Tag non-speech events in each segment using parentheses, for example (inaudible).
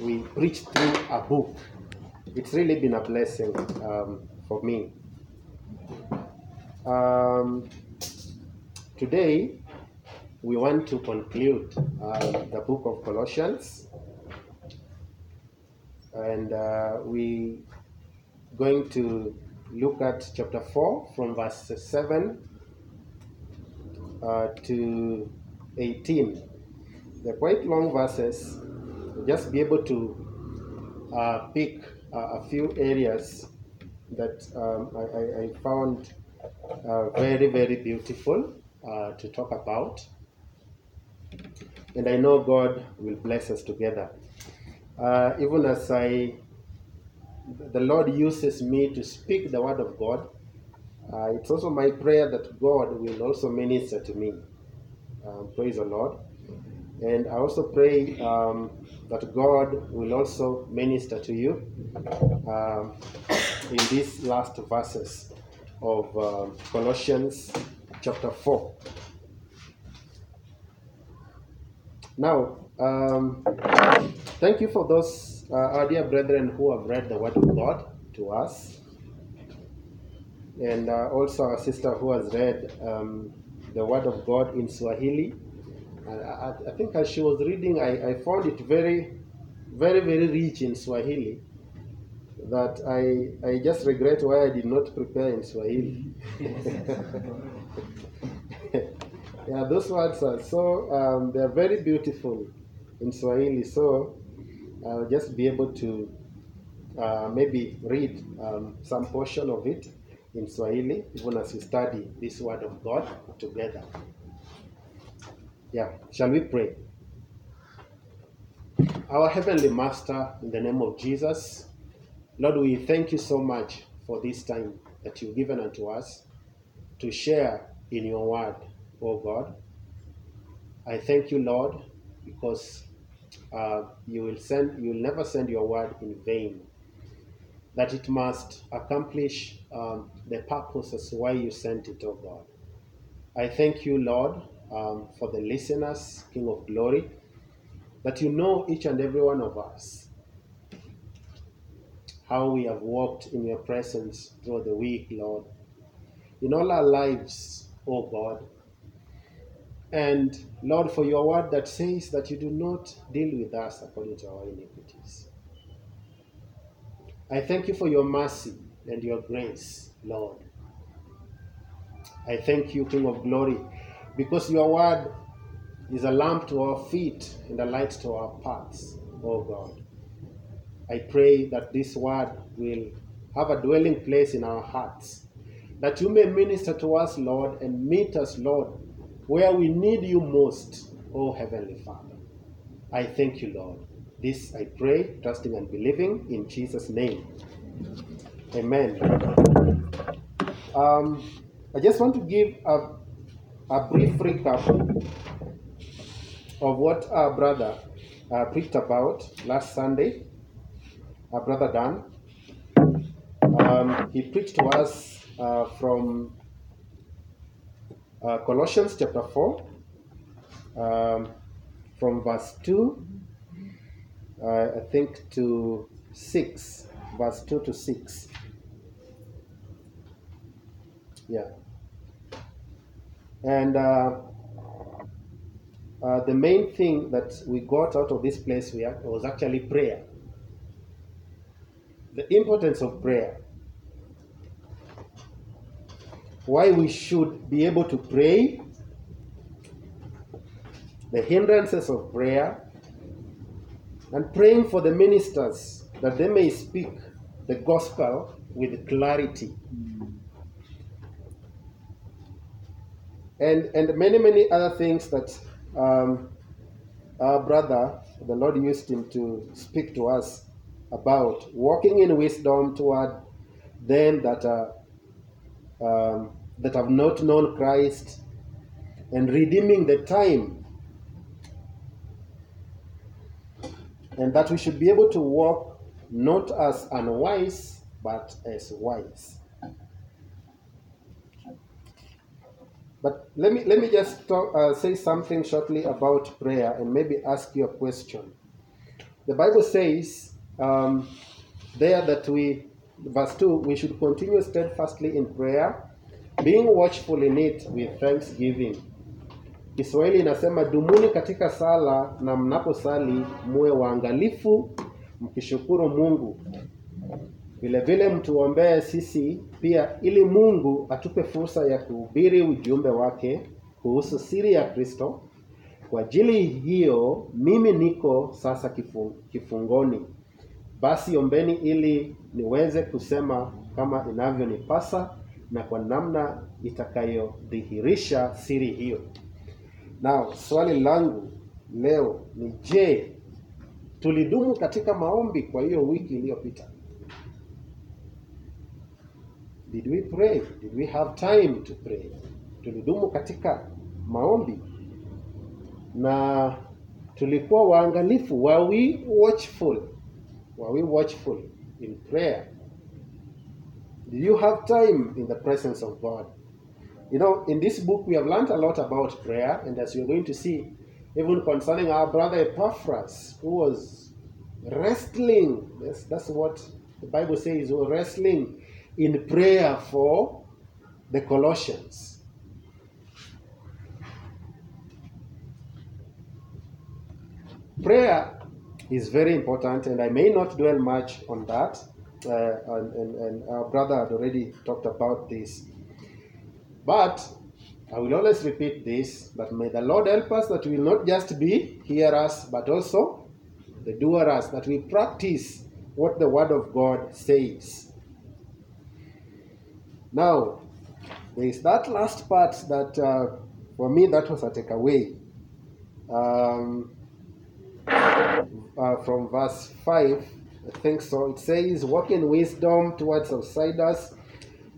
we preach through a book. It's really been a blessing um, for me. Um, today, we want to conclude uh, the book of Colossians, and uh, we going to look at chapter 4 from verse 7 uh, to 18. They're quite long verses. Just be able to uh, pick uh, a few areas that um, I, I, found uh, very, very beautiful uh, to talk about. And I know God will bless us together. Even as I, the Lord uses me to speak the word of God, it's also my prayer that God will also minister to me. Um, praise the Lord. And I also pray um, that God will also minister to you um, in these last verses of um, Colossians chapter 4. Now, um, thank you for those, uh, our dear brethren, who have read the Word of God to us. And uh, also our sister who has read um, the Word of God in Swahili. I, I, think as she was reading, I, I found it very, very, very rich in Swahili that I, I just regret why I did not prepare in Swahili. (laughs) yeah, those words are so, um, they're very beautiful in Swahili. So I'll just be able to uh, maybe read um, some portion of it in Swahili, even as we study this word of God together. Yeah, shall we pray? Our Heavenly Master, in the name of Jesus, Lord, we thank you so much for this time that you've given unto us to share in your word, oh God. I thank you, Lord, because uh, you will send, you will never send your word in vain. That it must accomplish um, the purposes why you sent it, oh God. I thank you, Lord, um, for the listeners, King of Glory, that you know each and every one of us how we have walked in your presence through the week, Lord, in all our lives, oh God. And Lord, for your word that says that you do not deal with us according to our iniquities. I thank you for your mercy and your grace, Lord. I thank you, King of Glory, because your word is a lamp to our feet and a light to our paths, oh God. I pray that this word will have a dwelling place in our hearts, that you may minister to us, Lord, and meet us, Lord, where we need you most, O Heavenly Father. I thank you, Lord. This I pray, trusting and believing in Jesus' name. Amen. Um, I just want to give a, a brief recap of what our brother uh, preached about last Sunday our brother Dan. Um, he preached to us uh, from uh, Colossians chapter 4, um, from verse 2, uh, I think, to 6, verse 2 to 6. Yeah. And uh, uh, the main thing that we got out of this place was actually prayer the importance of prayer. Why we should be able to pray, the hindrances of prayer, and praying for the ministers that they may speak the gospel with clarity. And, and many, many other things that um, our brother, the Lord used him to speak to us about. Walking in wisdom toward them that are um, that have not known Christ and redeeming the time. And that we should be able to walk not as unwise but as wise but let me let me just talk, uh, say something shortly about prayer and maybe ask you a question the Bible says um, there that we, verse 2, we should continue steadfastly in prayer, being watchful in it with thanksgiving. Kiswahili inasema dumuni katika sala na mnaposali muwe waangalifu mkishukuru Mungu. Vile vile mtuombee sisi pia ili Mungu atupe fursa ya kuhubiri ujumbe wake kuhusu siri ya Kristo. Kwa ajili hiyo mimi niko sasa kifu- kifungoni. Basi ombeni ili niweze kusema kama inavyonipasa na kwa namna itakayodhihirisha siri hiyo. na swali langu leo ni je, tulidumu katika maombi kwa hiyo wiki iliyopita? Did we pray? Did we have time to pray? Tulidumu katika maombi na tulikuwa waangalifu. Were we watchful? Were we watchful in prayer? Did you have time in the presence of God? You know, in this book, we have learned a lot about prayer, and as you're going to see, even concerning our brother Epaphras, who was wrestling, yes, that's what the Bible says, wrestling in prayer for the Colossians. Prayer is very important, and I may not dwell much on that. Uh, and, and, and our brother had already talked about this. But I will always repeat this that may the Lord help us that we will not just be hearers, but also the doers, that we practice what the Word of God says. Now, there is that last part that uh, for me that was a takeaway. Um, uh, from verse 5, I think so. It says, Walk in wisdom towards outsiders,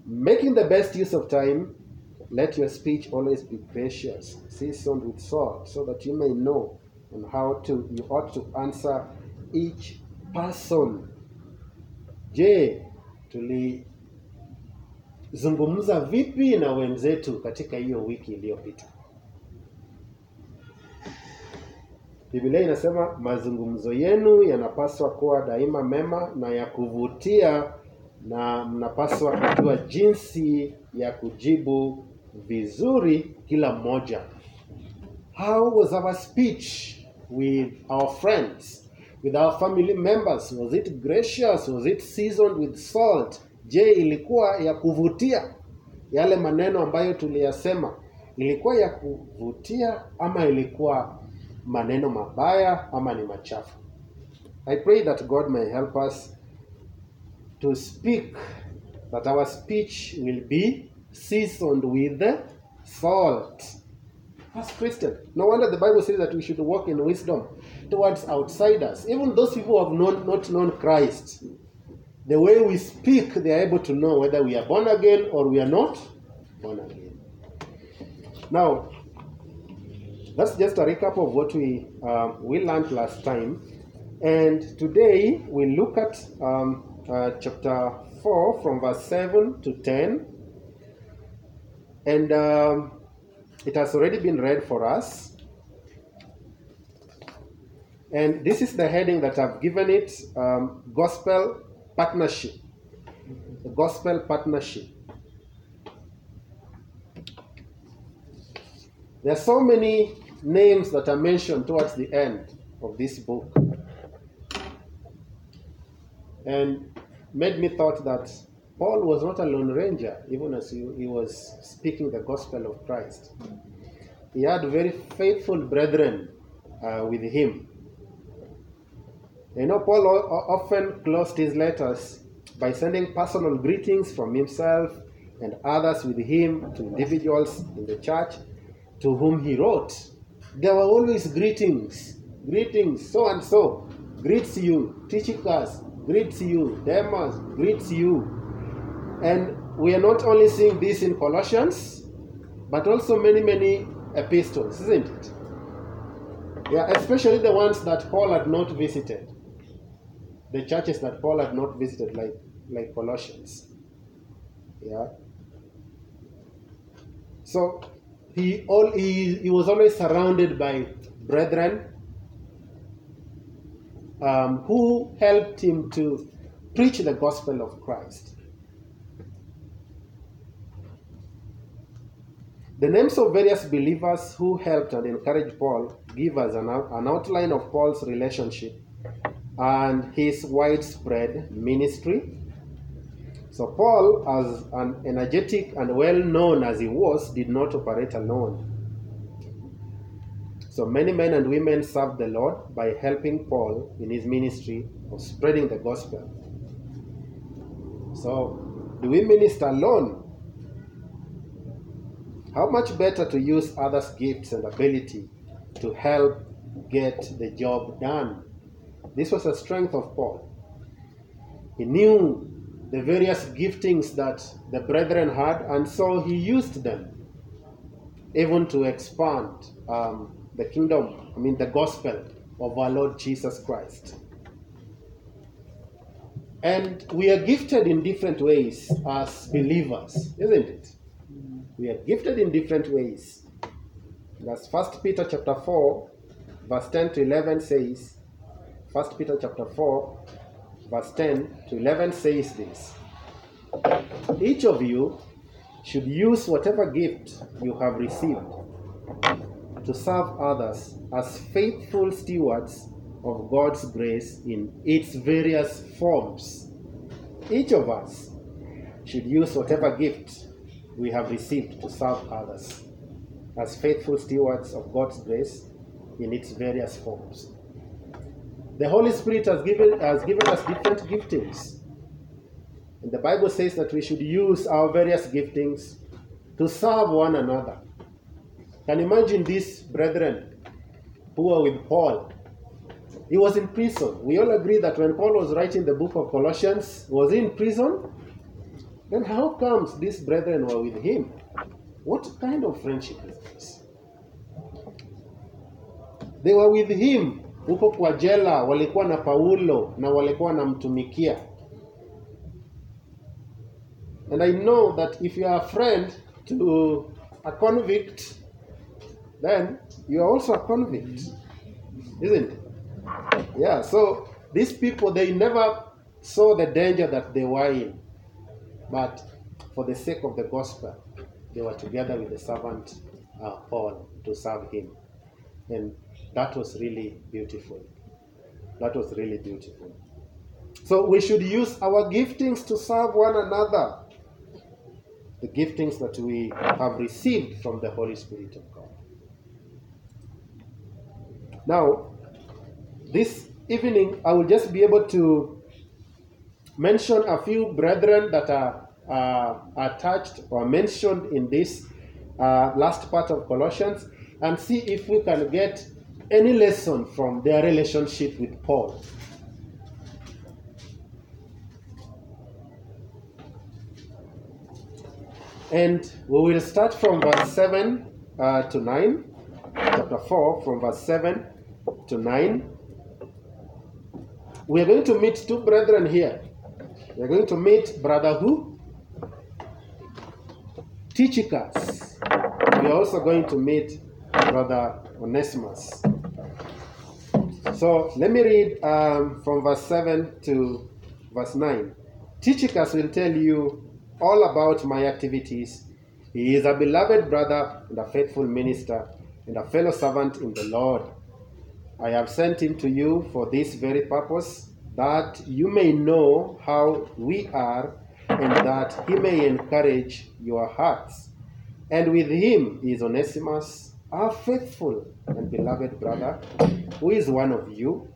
making the best use of time. Let your speech always be gracious, seasoned with salt, so that you may know on how to you ought to answer each person. Je, tulizungumza vipi na wenzetu katika hiyo wiki iliyopita? Biblia inasema mazungumzo yenu yanapaswa kuwa daima mema na ya kuvutia, na mnapaswa kujua jinsi ya kujibu vizuri kila mmoja. How was our speech with our friends, with our family members? Was it gracious? Was it seasoned with salt? Je, ilikuwa ya kuvutia? Yale maneno ambayo tuliyasema ilikuwa ya kuvutia ama ilikuwa maneno mabaya ama ni machafu? I pray that God may help us to speak, that our speech will be seasoned with salt. As Christian, no wonder the Bible says that we should walk in wisdom towards outsiders, even those people who have not, not known Christ. The way we speak, they are able to know whether we are born again or we are not born again. Now, that's just a recap of what we um, we learned last time, and today we look at um, uh, chapter four from verse seven to ten, and um, it has already been read for us. And this is the heading that I've given it: um, Gospel Partnership. The Gospel Partnership. There are so many names that are mentioned towards the end of this book. And made me thought that Paul was not a lone ranger, even as he, he was speaking the gospel of Christ. He had very faithful brethren uh, with him. You know, Paul often closed his letters by sending personal greetings from himself and others with him to individuals in the church to whom he wrote. There were always greetings, greetings, so and so greets you, Tychicus greets you, Demas greets you. And we are not only seeing this in Colossians, but also many, many epistles, isn't it? Yeah, especially the ones that Paul had not visited. The churches that Paul had not visited, like like Colossians. Yeah. So he all he, he was always surrounded by brethren um, who helped him to preach the gospel of Christ. The names of various believers who helped and encouraged Paul give us an, an outline of Paul's relationship and his widespread ministry. So, Paul, as an energetic and well known as he was, did not operate alone. So, many men and women served the Lord by helping Paul in his ministry of spreading the gospel. So, do we minister alone? How much better to use others' gifts and ability to help get the job done? This was a strength of Paul. He knew the various giftings that the brethren had, and so he used them even to expand um, the kingdom, I mean, the gospel of our Lord Jesus Christ. And we are gifted in different ways as believers, isn't it? We are gifted in different ways. That's First Peter chapter 4, verse 10 to 11 says, First Peter chapter 4, verse 10 to 11 says this. Each of you should use whatever gift you have received to serve others as faithful stewards of God's grace in its various forms. Each of us should use whatever gift we have received to serve others as faithful stewards of God's grace in its various forms. The Holy Spirit has given, has given us different giftings. And the Bible says that we should use our various giftings to serve one another. Can you imagine these brethren who were with Paul? He was in prison. We all agree that when Paul was writing the book of Colossians, was he in prison? Then how comes these brethren were with him? What kind of friendship is this? They were with him huko kwa jela, walikuwa na Paulo na walikuwa wanamtumikia. And I know that if you are a friend to a convict, then you are also a convict, isn't it? Yeah, so these people, they never saw the danger that they were in, but for the sake of the gospel, they were together with the servant uh, Paul to serve him. And that was really beautiful. That was really beautiful. So we should use our giftings to serve one another. The giftings that we have received from the Holy Spirit of God. Now, this evening, I will just be able to mention a few brethren that are uh, attached or mentioned in this uh, last part of Colossians and see if we can get any lesson from their relationship with Paul. And we will start from verse 7 uh, to 9, chapter 4, from verse 7 to 9. We are going to meet two brethren here. We are going to meet brother who? Tychicus. We are also going to meet brother Onesimus. So let me read um, from verse 7 to verse 9. Tychicus will tell you all about my activities. He is a beloved brother and a faithful minister and a fellow servant in the Lord. I have sent him to you for this very purpose, that you may know how we are and that he may encourage your hearts. And with him is Onesimus, our faithful and beloved brother, who is one of you.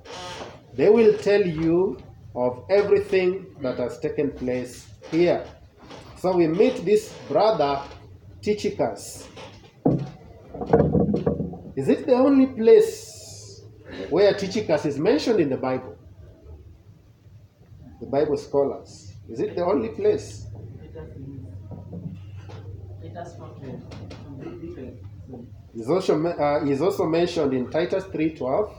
They will tell you of everything that has taken place here. So we meet this brother Tychicus. Is it the only place where Tychicus is mentioned in the Bible? The Bible scholars. Is it the only place? He's also, uh, he's also mentioned in Titus 3.12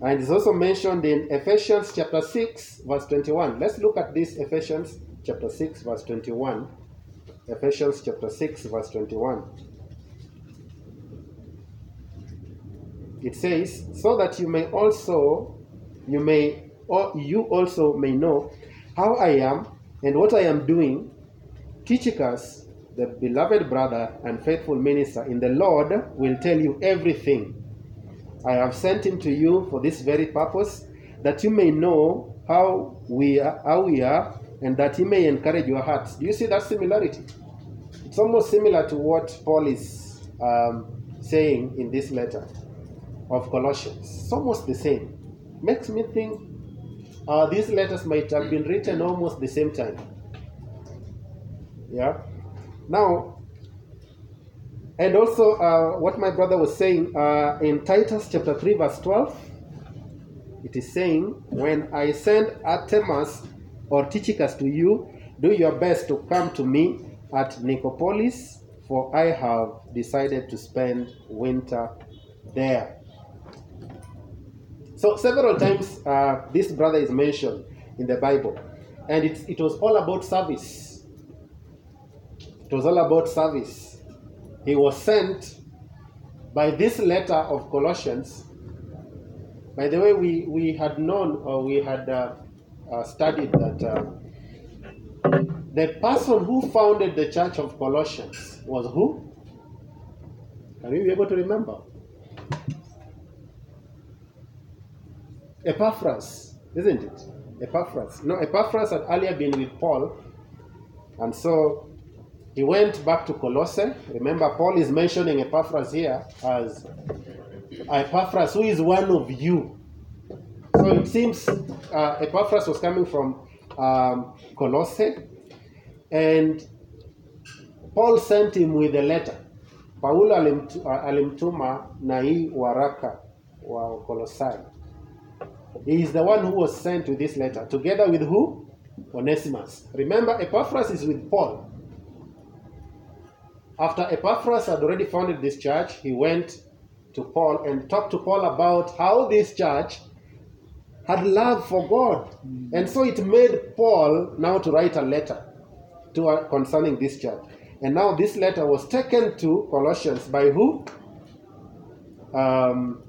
and he's also mentioned in Ephesians chapter 6 verse 21. Let's look at this Ephesians chapter 6 verse 21. Ephesians chapter 6 verse 21. It says, so that you may also you may or you also may know how I am and what I am doing. Tychicus, the beloved brother and faithful minister in the Lord, will tell you everything. I have sent him to you for this very purpose, that you may know how we are, how we are, and that he may encourage your hearts. Do you see that similarity? It's almost similar to what Paul is um, saying in this letter of Colossians. It's almost the same. Makes me think uh, these letters might have been written almost the same time. Yeah. Now, and also uh, what my brother was saying uh, in Titus chapter 3, verse 12, it is saying, When I send Artemas or Tychicus to you, do your best to come to me at Nicopolis, for I have decided to spend winter there. So several times uh, this brother is mentioned in the Bible, and it, it was all about service. It was all about service. He was sent by this letter of Colossians. By the way, we, we had known or we had uh, uh, studied that uh, the person who founded the church of Colossians was who? Can you able to remember? Epaphras, isn't it? Epaphras. No, Epaphras had earlier been with Paul, and so he went back to Colossae. Remember, Paul is mentioning Epaphras here as Epaphras, who is one of you. So it seems uh, Epaphras was coming from um, Colossae, and Paul sent him with a letter. Alimtu- uh, alimtuma na waraka wa Kolosai. He is the one who was sent with this letter, together with who? Onesimus. Remember, Epaphras is with Paul. After Epaphras had already founded this church, he went to Paul and talked to Paul about how this church had love for God. And so it made Paul now to write a letter to uh, concerning this church. And now this letter was taken to Colossians by who? Um,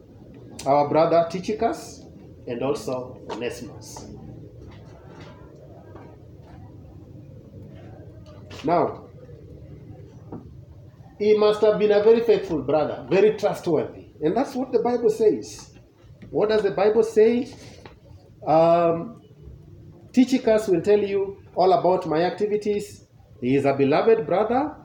our brother Tychicus and also Onesimus. Now, he must have been a very faithful brother, very trustworthy. And that's what the Bible says. What does the Bible say? Um, Tychicus will tell you all about my activities. He is a beloved brother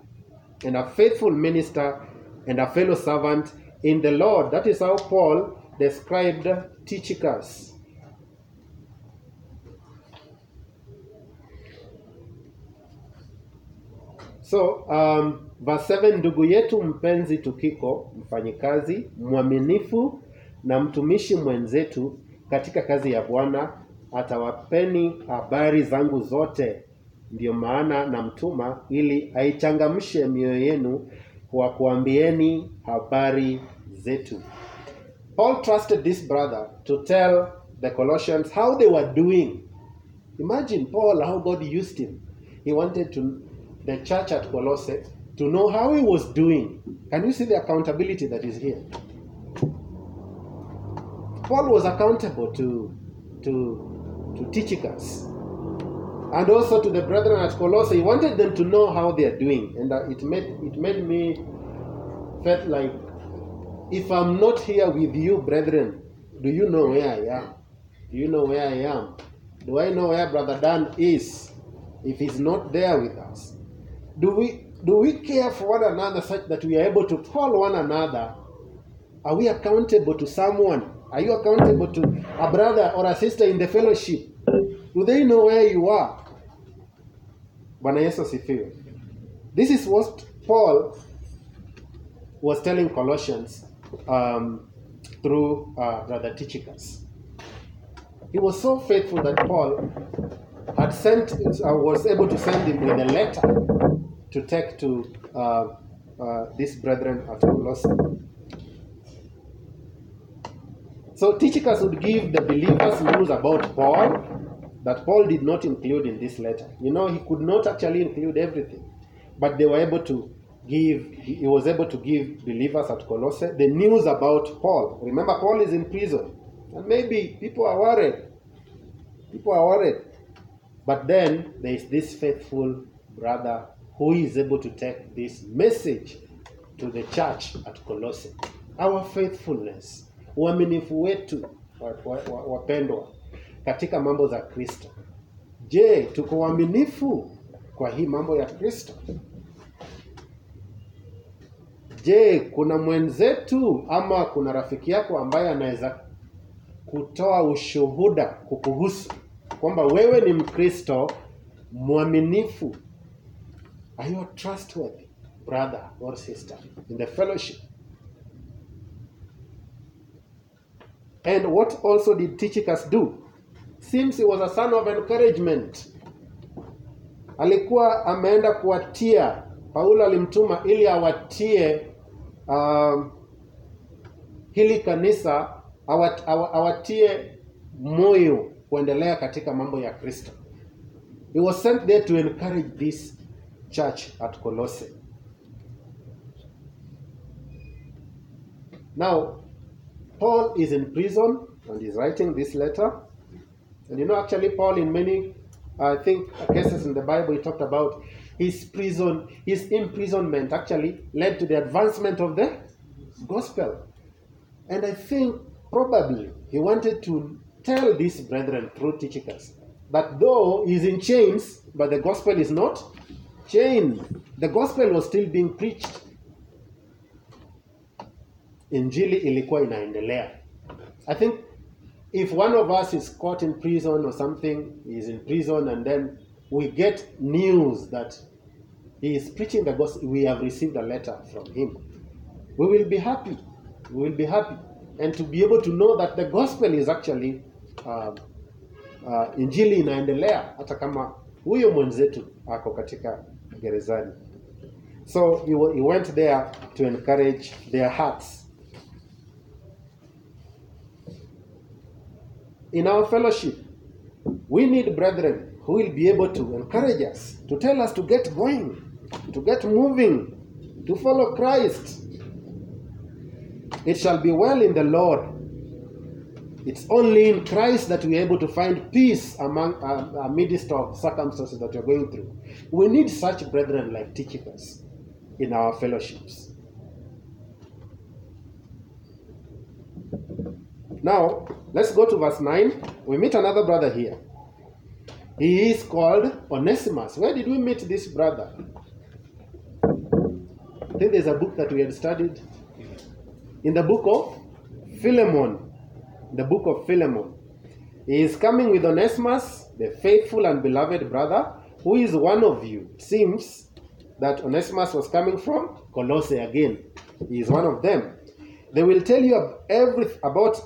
and a faithful minister and a fellow servant in the Lord. That is how Paul described Tychicus. So um, 7, ndugu yetu mpenzi Tukiko, mfanyikazi mwaminifu na mtumishi mwenzetu katika kazi ya Bwana, atawapeni habari zangu zote. Ndiyo maana namtuma ili aichangamshe mioyo yenu kwa kuambieni habari zetu. Paul trusted this brother to tell the Colossians how they were doing. Imagine Paul, how God used him. He wanted to the church at Colossae to know how he was doing. Can you see the accountability that is here? Paul was accountable to to to Tychicus and also to the brethren at Colossae. He wanted them to know how they are doing, and it made it made me felt like if I'm not here with you, brethren, do you know where I am? Do you know where I am? Do I know where Brother Dan is? If he's not there with us, do we do we care for one another such that we are able to call one another? Are we accountable to someone? Are you accountable to a brother or a sister in the fellowship? Do they know where you are? This is what Paul was telling Colossians um, through uh, Brother Tychicus. He was so faithful that Paul had sent, uh, was able to send him with a letter to take to uh, uh, these brethren at Colossae. So Tychicus would give the believers news about Paul that Paul did not include in this letter. You know, he could not actually include everything, but they were able to give, he was able to give believers at Colossae the news about Paul. Remember, Paul is in prison. And maybe people are worried. People are worried. But then there is this faithful brother who is able to take this message to the church at Colossae. Our faithfulness, uaminifu wetu wapendwa wa, wa, wapendwa, katika mambo za Kristo. Je, tuko waaminifu kwa hii mambo ya Kristo? Je, kuna mwenzetu ama kuna rafiki yako ambaye anaweza kutoa ushuhuda kukuhusu kwamba wewe ni Mkristo mwaminifu? Are you a trustworthy brother or sister in the fellowship? And what also did Tychicus do? Seems he was a son of encouragement. Alikuwa ameenda kuwatia, Paulo alimtuma ili awatie um, hili kanisa awat, awa- awatie moyo kuendelea katika mambo ya Kristo. He was sent there to encourage this church at Colossae. Now, Paul is in prison and he's writing this letter. And you know, actually, Paul, in many, I think, cases in the Bible, he talked about his prison, his imprisonment actually led to the advancement of the gospel. And I think probably he wanted to tell these brethren through Tychicus that though he's in chains, but the gospel is not chained. The gospel was still being preached. Injili ilikuwa inaendelea. I think if one of us is caught in prison or something, is in prison, and then we get news that he is preaching the gospel, we have received a letter from him. We will be happy. We will be happy. And to be able to know that the gospel is actually uh, uh, injili inaendelea hata kama huyo mwenzetu ako katika gerezani. So he, he went there to encourage their hearts. In our fellowship, we need brethren who will be able to encourage us, to tell us to get going, to get moving, to follow Christ. It shall be well in the Lord. It's only in Christ that we are able to find peace among uh, amidst of circumstances that we are going through. We need such brethren like Tychicus in our fellowships. Now, let's go to verse 9. We meet another brother here. He is called Onesimus. Where did we meet this brother? I think there's a book that we had studied in the book of Philemon. The book of Philemon. He is coming with Onesimus, the faithful and beloved brother, who is one of you. It seems that Onesimus was coming from Colossae again. He is one of them. They will tell you every, about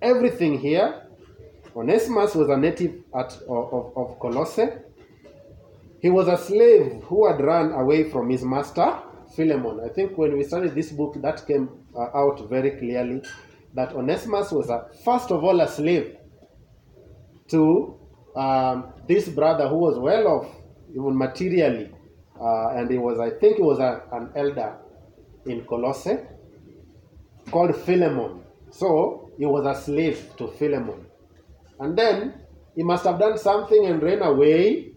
everything here. Onesimus was a native at, of, of- Colossae. He was a slave who had run away from his master, Philemon. I think when we studied this book, that came uh, out very clearly that Onesimus was, a, first of all, a slave to um, this brother who was well off, even materially. Uh, and he was, I think, he was a, an elder in Colossae called Philemon. So he was a slave to Philemon. And then he must have done something and ran away.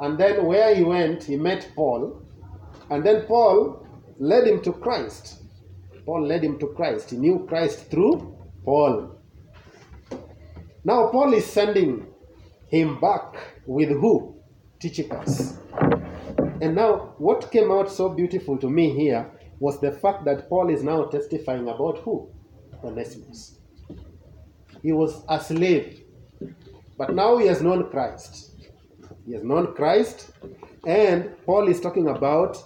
And then where he went, he met Paul. And then Paul led him to Christ. Paul led him to Christ. He knew Christ through Paul. Now Paul is sending him back with who? Tychicus. And now, what came out so beautiful to me here was the fact that Paul is now testifying about who? Onesimus. He was a slave, but now he has known Christ. He has known Christ, and Paul is talking about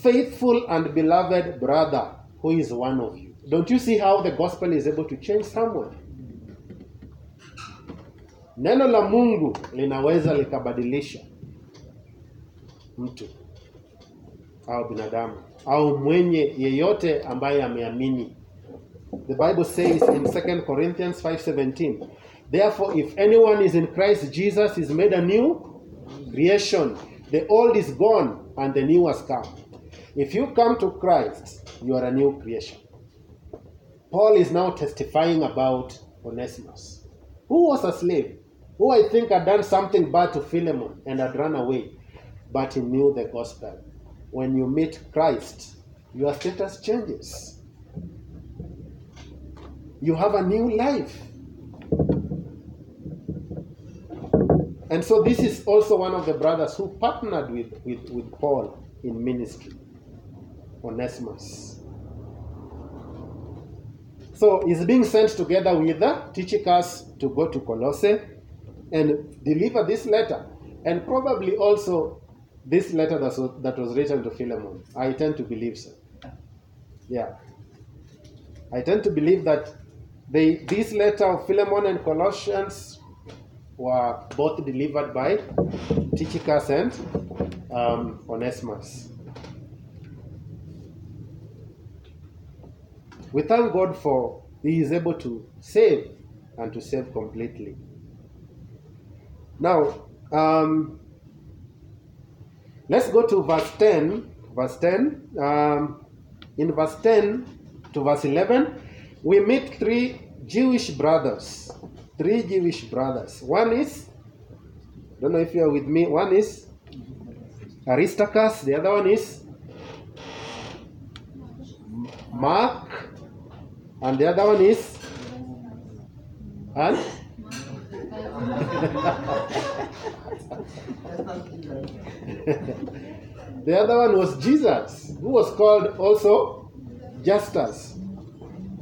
faithful and beloved brother who is one of you. Don't you see how the gospel is able to change someone? Neno la Mungu linaweza likabadilisha mtu au binadamu au mwenye yeyote ambaye ameamini. The Bible says in 2 Corinthians 5:17, Therefore if anyone is in Christ Jesus is made a new creation. The old is gone and the new has come. If you come to Christ, you are a new creation. Paul is now testifying about Onesimus, who was a slave, who I think had done something bad to Philemon and had run away, but he knew the gospel. When you meet Christ, your status changes. You have a new life. And so this is also one of the brothers who partnered with, with, with Paul in ministry, Onesimus. So he's being sent together with Tychicus to go to Colossae and deliver this letter, and probably also this letter that was, that was written to Philemon. I tend to believe so. Yeah. I tend to believe that they, this letter of Philemon and Colossians were both delivered by Tychicus and um, Onesimus. We thank God for He is able to save and to save completely. Now, um, let's go to verse 10. Verse 10. Um, in verse 10 to verse 11, we meet three Jewish brothers. Three Jewish brothers. One is, I don't know if you are with me, one is Aristarchus, the other one is Mark, and the other one is and (laughs) the other one was Jesus, who was called also Justus.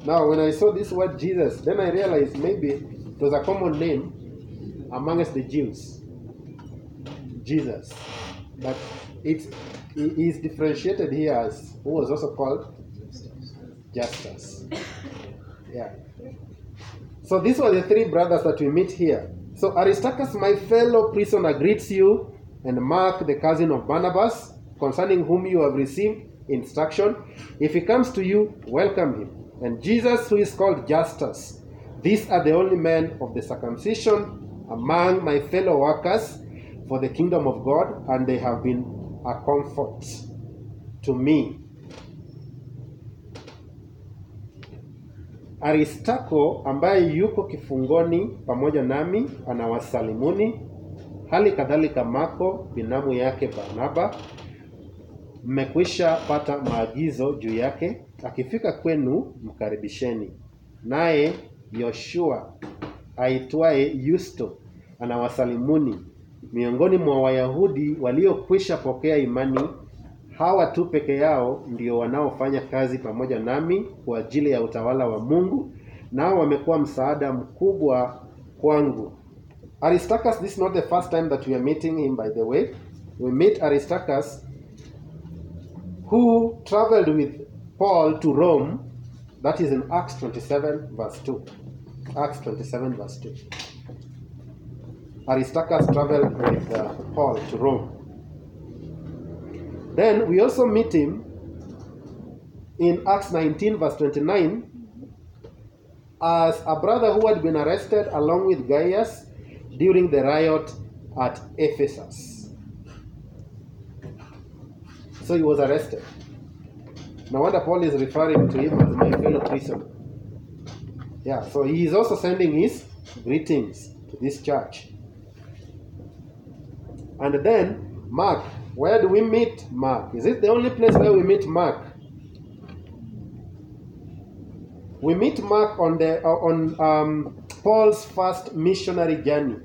Now, when I saw this word Jesus, then I realized maybe it was a common name amongst the Jews. Jesus. But it's, differentiated here as who was also called Justus. Yeah. So these were the three brothers that we meet here. So Aristarchus, my fellow prisoner, greets you, and Mark, the cousin of Barnabas, concerning whom you have received instruction. If he comes to you, welcome him. And Jesus, who is called Justus. These are the only men of the circumcision among my fellow workers for the kingdom of God, and they have been a comfort to me. Aristarko ambaye yuko kifungoni pamoja nami anawasalimuni, hali kadhalika Marko binamu yake Barnaba. Mmekwisha pata maagizo juu yake, akifika kwenu mkaribisheni. Naye Yoshua aitwaye Yusto anawasalimuni, miongoni mwa Wayahudi waliokwisha pokea imani. Hawa tu peke yao ndio wanaofanya kazi pamoja nami kwa ajili ya utawala wa Mungu, nao wamekuwa msaada mkubwa kwangu. Aristarchus, this is not the first time that we are meeting him by the way. We meet Aristarchus who traveled with Paul to Rome. That is in Acts 27 verse 2. Acts 27 verse 2. Aristarchus traveled with uh, Paul to Rome. Then we also meet him in Acts 19, verse 29, as a brother who had been arrested along with Gaius during the riot at Ephesus. So he was arrested. No wonder Paul is referring to him as my fellow prisoner. Yeah, so he is also sending his greetings to this church. And then Mark, where do we meet Mark? Is it the only place where we meet Mark? We meet Mark on the uh, on um, Paul's first missionary journey.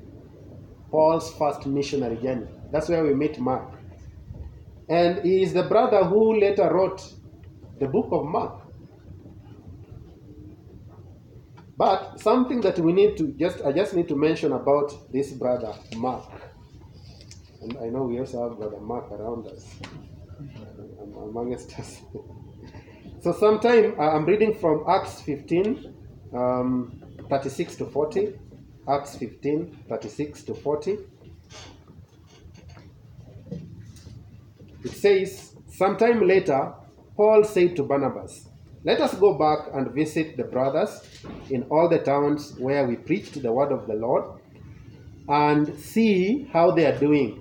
Paul's first missionary journey. That's where we meet Mark. And he is the brother who later wrote the book of Mark. But something that we need to just I just need to mention about this brother Mark. And I know we also have brother Mark around us, amongst us. (laughs) so sometime uh, I'm reading from Acts 15, um, 36 to 40. Acts 15, 36 to 40. It says, Sometime later, Paul said to Barnabas, Let us go back and visit the brothers in all the towns where we preached the word of the Lord and see how they are doing.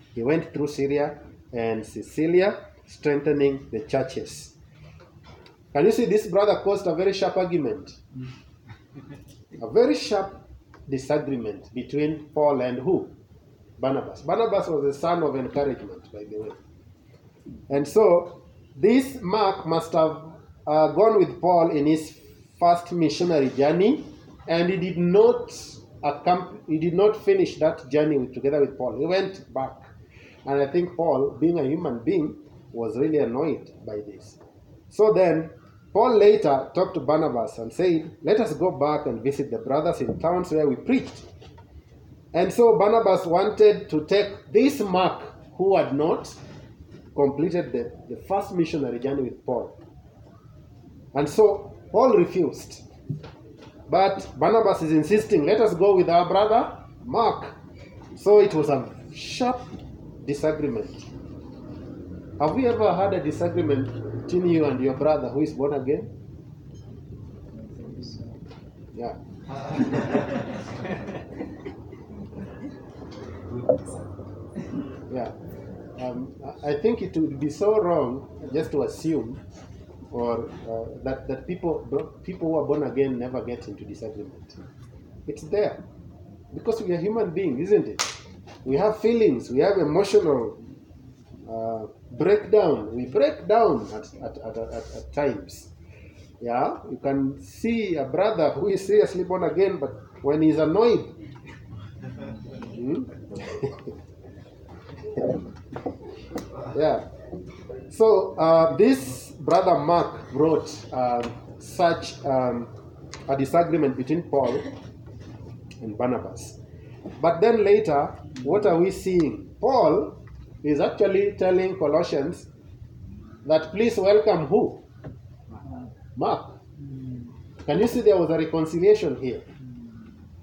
He went through Syria and Cilicia, strengthening the churches. Can you see this brother caused a very sharp argument? a very sharp disagreement between Paul and who? Barnabas. Barnabas was the son of encouragement, by the way. And so, this Mark must have uh, gone with Paul in his first missionary journey, and he did not accomp- he did not finish that journey with, together with Paul. He went back, and I think Paul, being a human being, was really annoyed by this. So then, Paul later talked to Barnabas and said, "Let us go back and visit the brothers in towns where we preached." And so Barnabas wanted to take this Mark, who had not completed the, the first missionary journey with Paul. And so Paul refused. But Barnabas is insisting, let us go with our brother Mark. So it was a sharp disagreement. Have we ever had a disagreement between you and your brother who is born again? Yeah. Yeah. Um, I think it would be so wrong just to assume or uh, that, that people, people who are born again never get into disagreement. It's there. Because we are human beings, isn't it? We have feelings, we have emotional uh, breakdown. We break down at, at, at, at, at times. Yeah, you can see a brother who is seriously born again, but when he's annoyed, hmm? (laughs) yeah. So uh, this brother Mark wrote um, such um, a disagreement between Paul and Barnabas. But then later, what are we seeing? Paul is actually telling Colossians that please welcome who? Mark. Can you see there was a reconciliation here?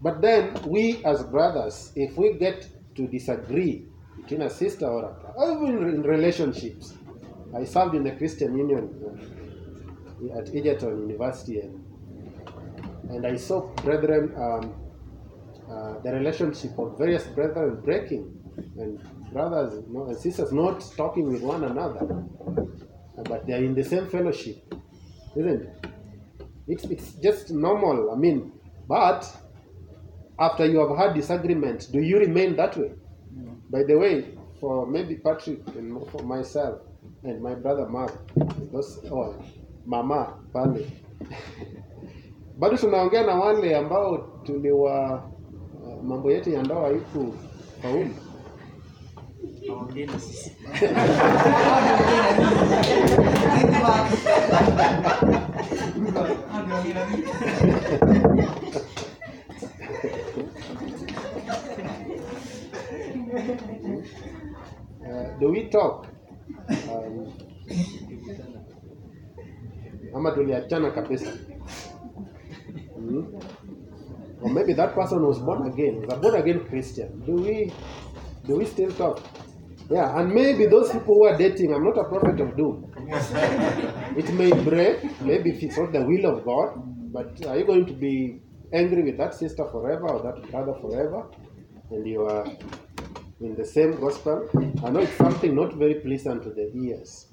But then we as brothers, if we get to disagree between a sister or a or even in relationships, I served in the Christian Union at Egerton University, and, and I saw brethren, um, uh, the relationship of various brethren breaking, and brothers you know, and sisters not talking with one another, uh, but they are in the same fellowship, isn't it? It's, it's just normal. I mean, but after you have had disagreement, do you remain that way? By the way, for maybe Patrick and for myself and my brother Mark, those oh, mama but pale (laughs) bado tunaongea na wale ambao tuliwa mambo yetu ya ndoa haiku faulu. Uh, do we talk? Um, ama tuliachana kabisa Hmm? Or maybe that person was born again was a born again christian do we do we still talk yeah and maybe those people who are dating i'm not a prophet of doom (laughs) it may break maybe if it's not the will of god but are you going to be angry with that sister forever or that brother forever and you are in the same gospel. I know it's something not very pleasant to the ears,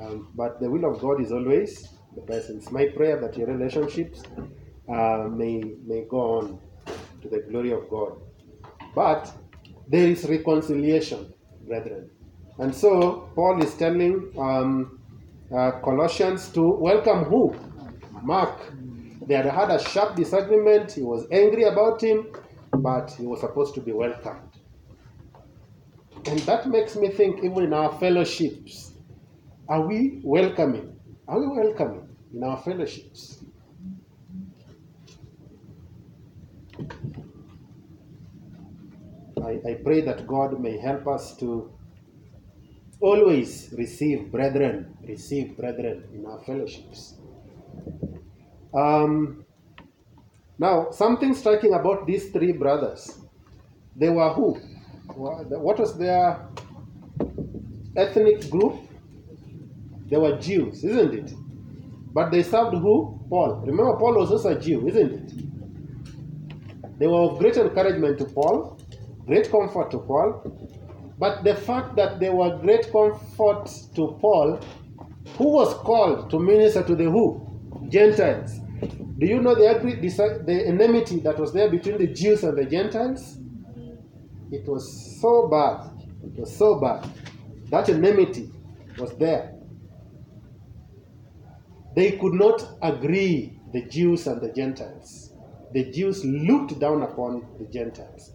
um, but the will of God is always the best. It's my prayer that your relationships uh, may may go on to the glory of God. But there is reconciliation, brethren, and so Paul is telling um, uh, Colossians to welcome who? Mark. They had had a sharp disagreement. He was angry about him, but he was supposed to be welcomed. And that makes me think, even in our fellowships, are we welcoming? Are we welcoming in our fellowships? I, I pray that God may help us to always receive brethren, receive brethren in our fellowships. Um, now, something striking about these three brothers. They were who? What was their ethnic group? They were Jews, isn't it? But they served who? Paul. Remember, Paul was also a Jew, isn't it? They were of great encouragement to Paul, great comfort to Paul. But the fact that they were great comfort to Paul, who was called to minister to the who? Gentiles. Do you know the, the enmity that was there between the Jews and the Gentiles? It was so bad. It was so bad. That enmity was there. They could not agree, the Jews and the Gentiles. The Jews looked down upon the Gentiles.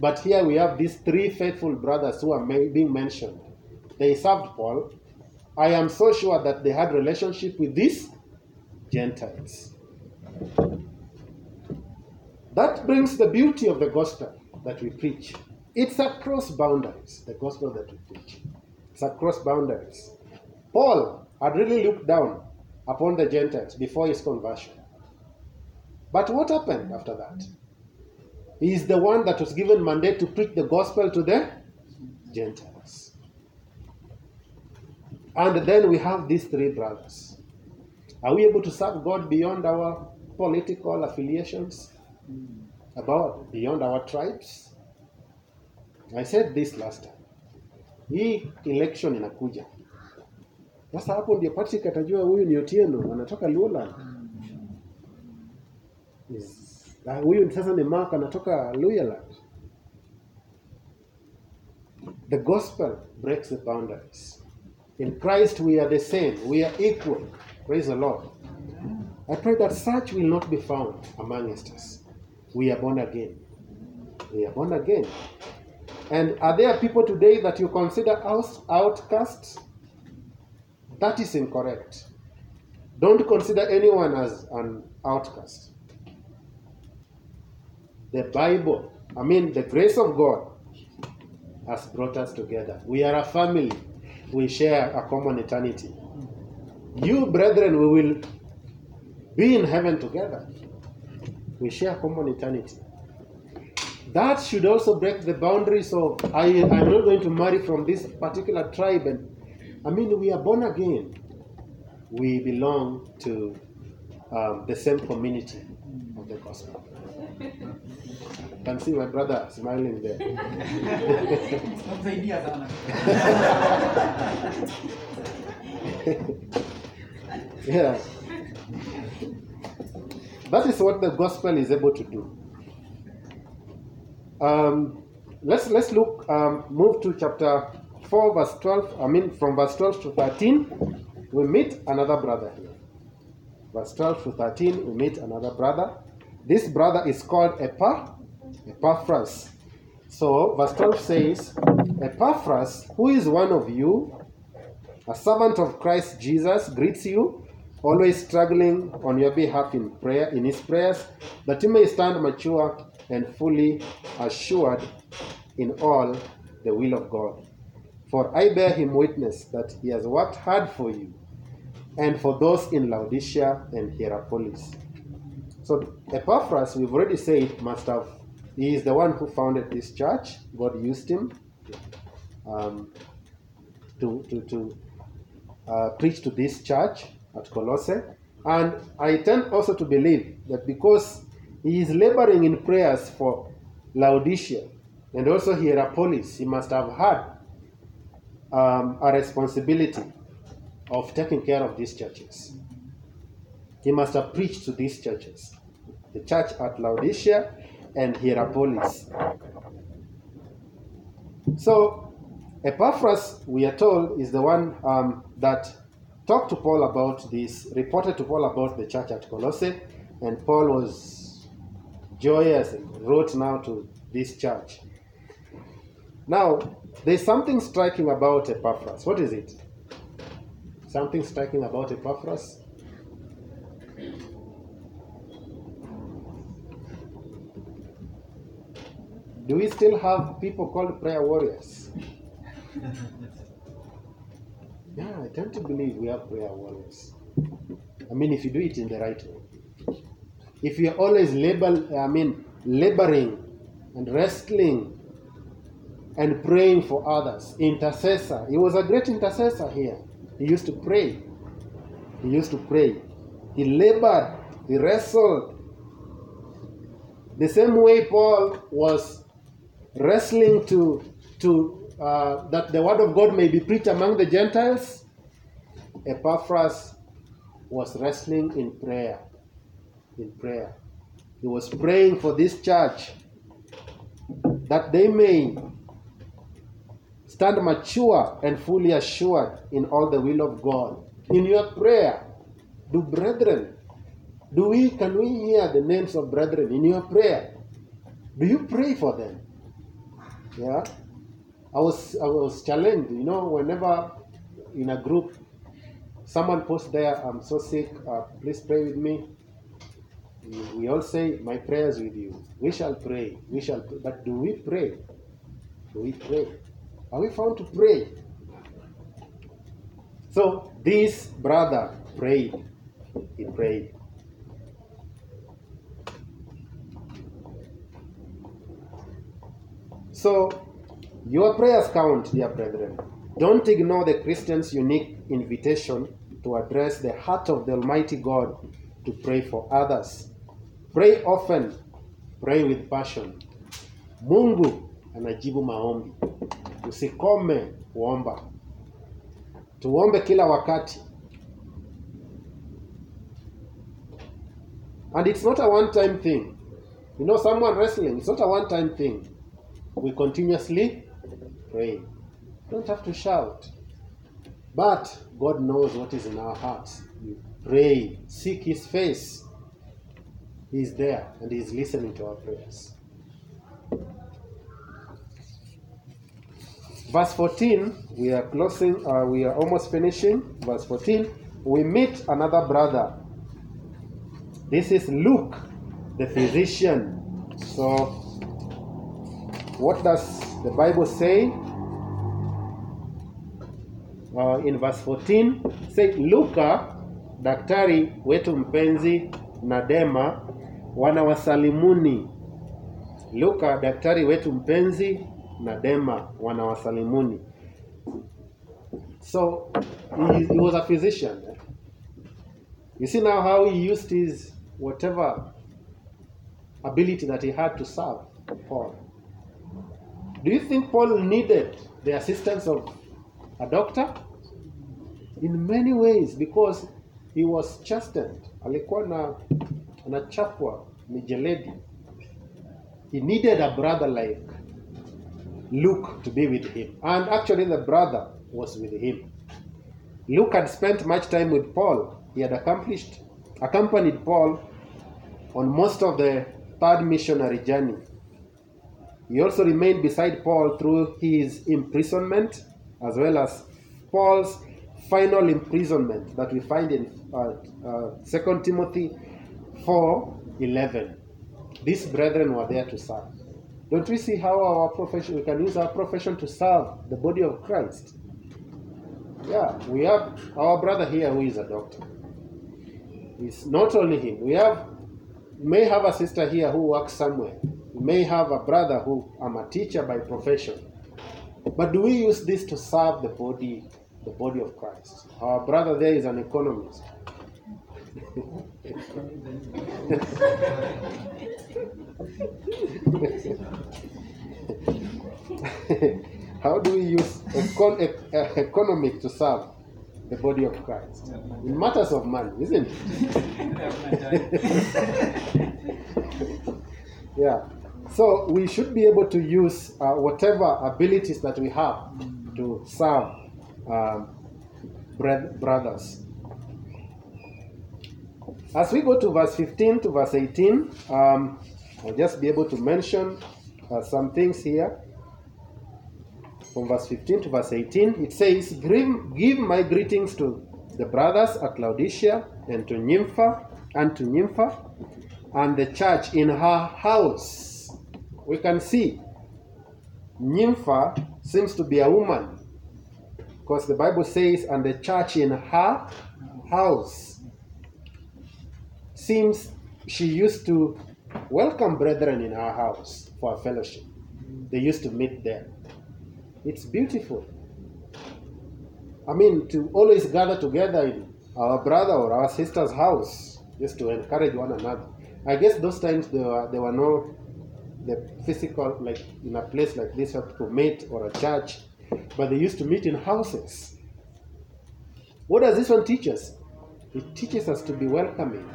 But here we have these three faithful brothers who are being mentioned. They served Paul. I am so sure that they had relationship with these Gentiles. That brings the beauty of the gospel that we preach. It's across boundaries, the gospel that we preach. It's across boundaries. Paul had really looked down upon the Gentiles before his conversion. But what happened after that? He is the one that was given mandate to preach the gospel to the Gentiles. And then we have these three brothers. Are we able to serve God beyond our political affiliations? About beyond our tribes? I said this last time. Hii election inakuja. Sasa hapo ndio Patrick atajua huyu ni Otieno anatoka Luoland. Huyu sasa ni Mark anatoka Luyaland. The gospel breaks the boundaries. In Christ we are the same. We are equal. Praise the Lord. I pray that such will not be found amongst us. We are born again. We are born again. And are there people today that you consider out, outcasts? That is incorrect. Don't consider anyone as an outcast. The Bible, I mean, the grace of God has brought us together. We are a family. We share a common eternity. You, brethren, we will be in heaven together. We share a common eternity. That should also break the boundaries of I, I'm not going to marry from this particular tribe. And I mean, we are born again. We belong to um, the same community of the gospel. Can see my brother smiling there. (laughs) yeah. That is what the gospel is able to do. Um, let's let's look um, move to chapter 4 verse 12 i mean from verse 12 to 13 we meet another brother here verse 12 to 13 we meet another brother this brother is called Epah, Epaphras. So, verse 12 says, Epaphras, who is one of you, a servant of Christ Jesus, greets you, always struggling on your behalf in prayer, in his prayers, that you may stand mature and fully assured in all the will of God. For I bear him witness that he has worked hard for you, and for those in Laodicea and Hierapolis so Epaphras, we've already said, must have, he is the one who founded this church. God used him um, to, to, to uh, preach to this church at Colossae. And I tend also to believe that because he is laboring in prayers for Laodicea and also Hierapolis, he must have had um, a responsibility of taking care of these churches. He must have preached to these churches the church at Laodicea and Hierapolis. So, Epaphras, we are told, is the one um, that talked to Paul about this, reported to Paul about the church at Colossae, and Paul was joyous and wrote now to this church. Now, there's something striking about Epaphras. What is it? Something striking about Epaphras? Do we still have people called prayer warriors? Yeah, I tend to believe we have prayer warriors. I mean, if you do it in the right way. If you're always labor, I mean, laboring and wrestling and praying for others, intercessor. He was a great intercessor here. He used to pray. He used to pray. He labored. He wrestled. The same way Paul was wrestling to to uh, that the word of God may be preached among the Gentiles. Epaphras was wrestling in prayer. In prayer, he was praying for this church that they may stand mature and fully assured in all the will of God. In your prayer, do brethren, do we can we hear the names of brethren in your prayer? Do you pray for them? Yeah. I was I was challenged, you know, whenever in a group someone posts there, I'm so sick, uh, please pray with me. We, all say, My prayers with you. We shall pray. We shall pray. But do we pray? Do we pray? Are we found to pray? So this brother prayed. He prayed. So your prayers count, dear brethren. Don't ignore the Christian's unique invitation to address the heart of the Almighty God to pray for others. Pray often, pray with passion. Mungu anajibu maombi. Usikome kuomba. Tuombe kila wakati. And it's not a one time thing. You know, someone wrestling, it's not a one time thing. We continuously pray. Don't have to shout. But God knows what is in our hearts. Pray, seek His face. He is there and He is listening to our prayers. Verse 14, we are closing, uh, we are almost finishing. Verse 14, we meet another brother. This is Luke, the physician. So, what does the Bible say? uh, in verse 14 say Luka daktari wetu mpenzi na Dema wanawasalimuni. Luka daktari wetu mpenzi na Dema wanawasalimuni. So he, he was a physician. eh? You see now how he used his whatever ability that he had to serve Paul. Do you think Paul needed the assistance of a doctor? In many ways because he was chastened. Alikuwa na anachapwa mijeledi. He needed a brother like Luke to be with him. And actually the brother was with him. Luke had spent much time with Paul. He had accomplished accompanied Paul on most of the third missionary journey. He also remained beside Paul through his imprisonment as well as Paul's final imprisonment that we find in uh, uh, 2 Timothy 4:11. These brethren were there to serve. Don't we see how our profession we can use our profession to serve the body of Christ? Yeah, we have our brother here who is a doctor. It's not only him. We have may have a sister here who works somewhere. May have a brother who I'm a teacher by profession. But do we use this to serve the body, the body of Christ? Our brother there is an economist. (laughs) How do we use econ- e- uh, economic to serve the body of Christ? In matters of money, isn't it? (laughs) yeah. So we should be able to use uh, whatever abilities that we have to serve um, brothers. As we go to verse 15 to verse 18, um, I'll just be able to mention uh, some things here. From verse 15 to verse 18, it says, Give, give my greetings to the brothers at Laodicea and to Nympha and to Nympha and the church in her house. We can see Nympha seems to be a woman because the Bible says, and the church in her house. Seems she used to welcome brethren in her house for a fellowship. They used to meet there. It's beautiful. I mean, to always gather together in our brother or our sister's house just to encourage one another. I guess those times there were, there were no the physical, like in a place like this, have to meet or a church, but they used to meet in houses. What does this one teach us? It teaches us to be welcoming.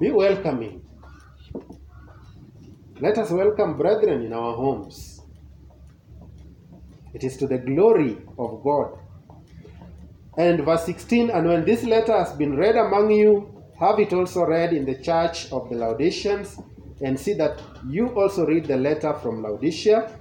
Be welcoming. Let us welcome brethren in our homes. It is to the glory of God. And verse 16 And when this letter has been read among you, have it also read in the church of the Laodiceans, and see that you also read the letter from Laodicea,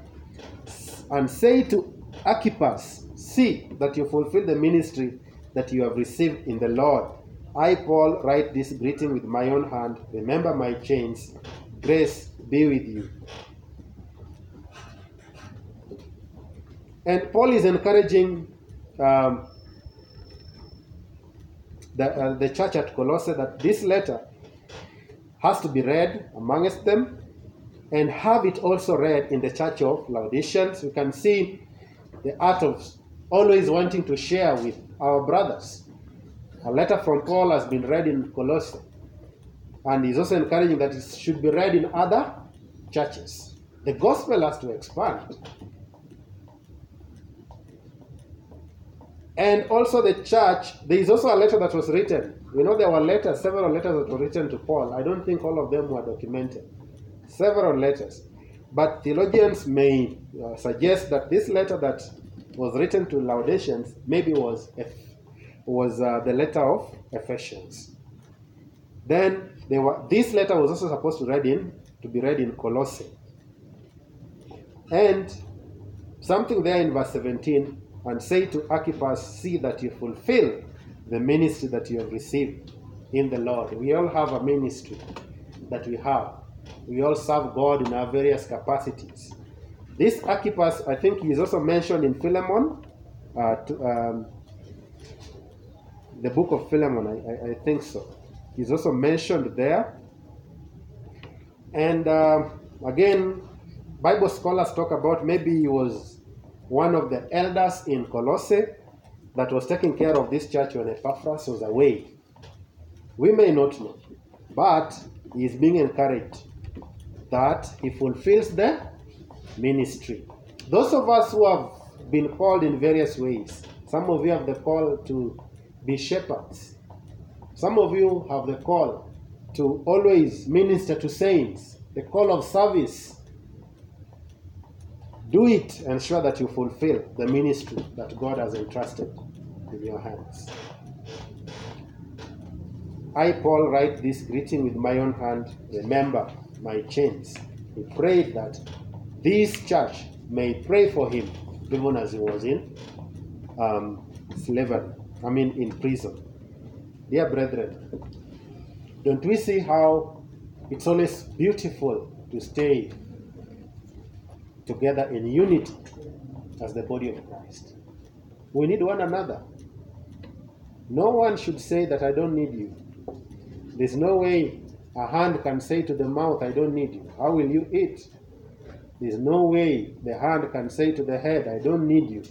and say to Archippus, See that you fulfill the ministry that you have received in the Lord. I, Paul, write this greeting with my own hand. Remember my chains. Grace be with you. And Paul is encouraging um, the, uh, the church at Colossae that this letter has to be read amongst them and have it also read in the church of Laodiceans. We can see the art of always wanting to share with our brothers. A letter from Paul has been read in Colossae, and he's also encouraging that it should be read in other churches. The gospel has to expand. And also the church, there is also a letter that was written. You know there were letters, several letters that were written to Paul. I don't think all of them were documented. Several letters. But theologians may uh, suggest that this letter that was written to Laodiceans maybe was was uh, the letter of Ephesians. Then there were, this letter was also supposed to read in to be read in Colossae. And something there in verse 17 and say to Archippus, see that you fulfill the ministry that you have received in the Lord. We all have a ministry that we have. We all serve God in our various capacities. This Archippus, I think, is also mentioned in Philemon, uh, to, um, the book of Philemon, I, I, I, think so. He's also mentioned there. And uh, again, Bible scholars talk about maybe he was one of the elders in Colossae that was taking care of this church when Epaphras was away. We may not know, but he is being encouraged that he fulfills the ministry. Those of us who have been called in various ways, some of you have the call to be shepherds, some of you have the call to always minister to saints, the call of service do it, ensure that you fulfill the ministry that God has entrusted in your hands. I, Paul, write this greeting with my own hand. Remember my chains. He prayed that this church may pray for him, even as he was in um, slavery, I mean, in prison. Dear brethren, don't we see how it's always beautiful to stay together in unity as the body of Christ. We need one another. No one should say that I don't need you. There's no way a hand can say to the mouth, I don't need you. How will you eat? There's no way the hand can say to the head, I don't need you.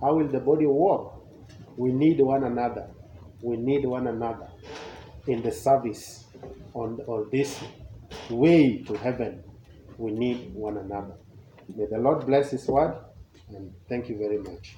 How will the body walk? We need one another. We need one another in the service on, on this way to heaven. We need one another. May the Lord bless His word and thank you very much.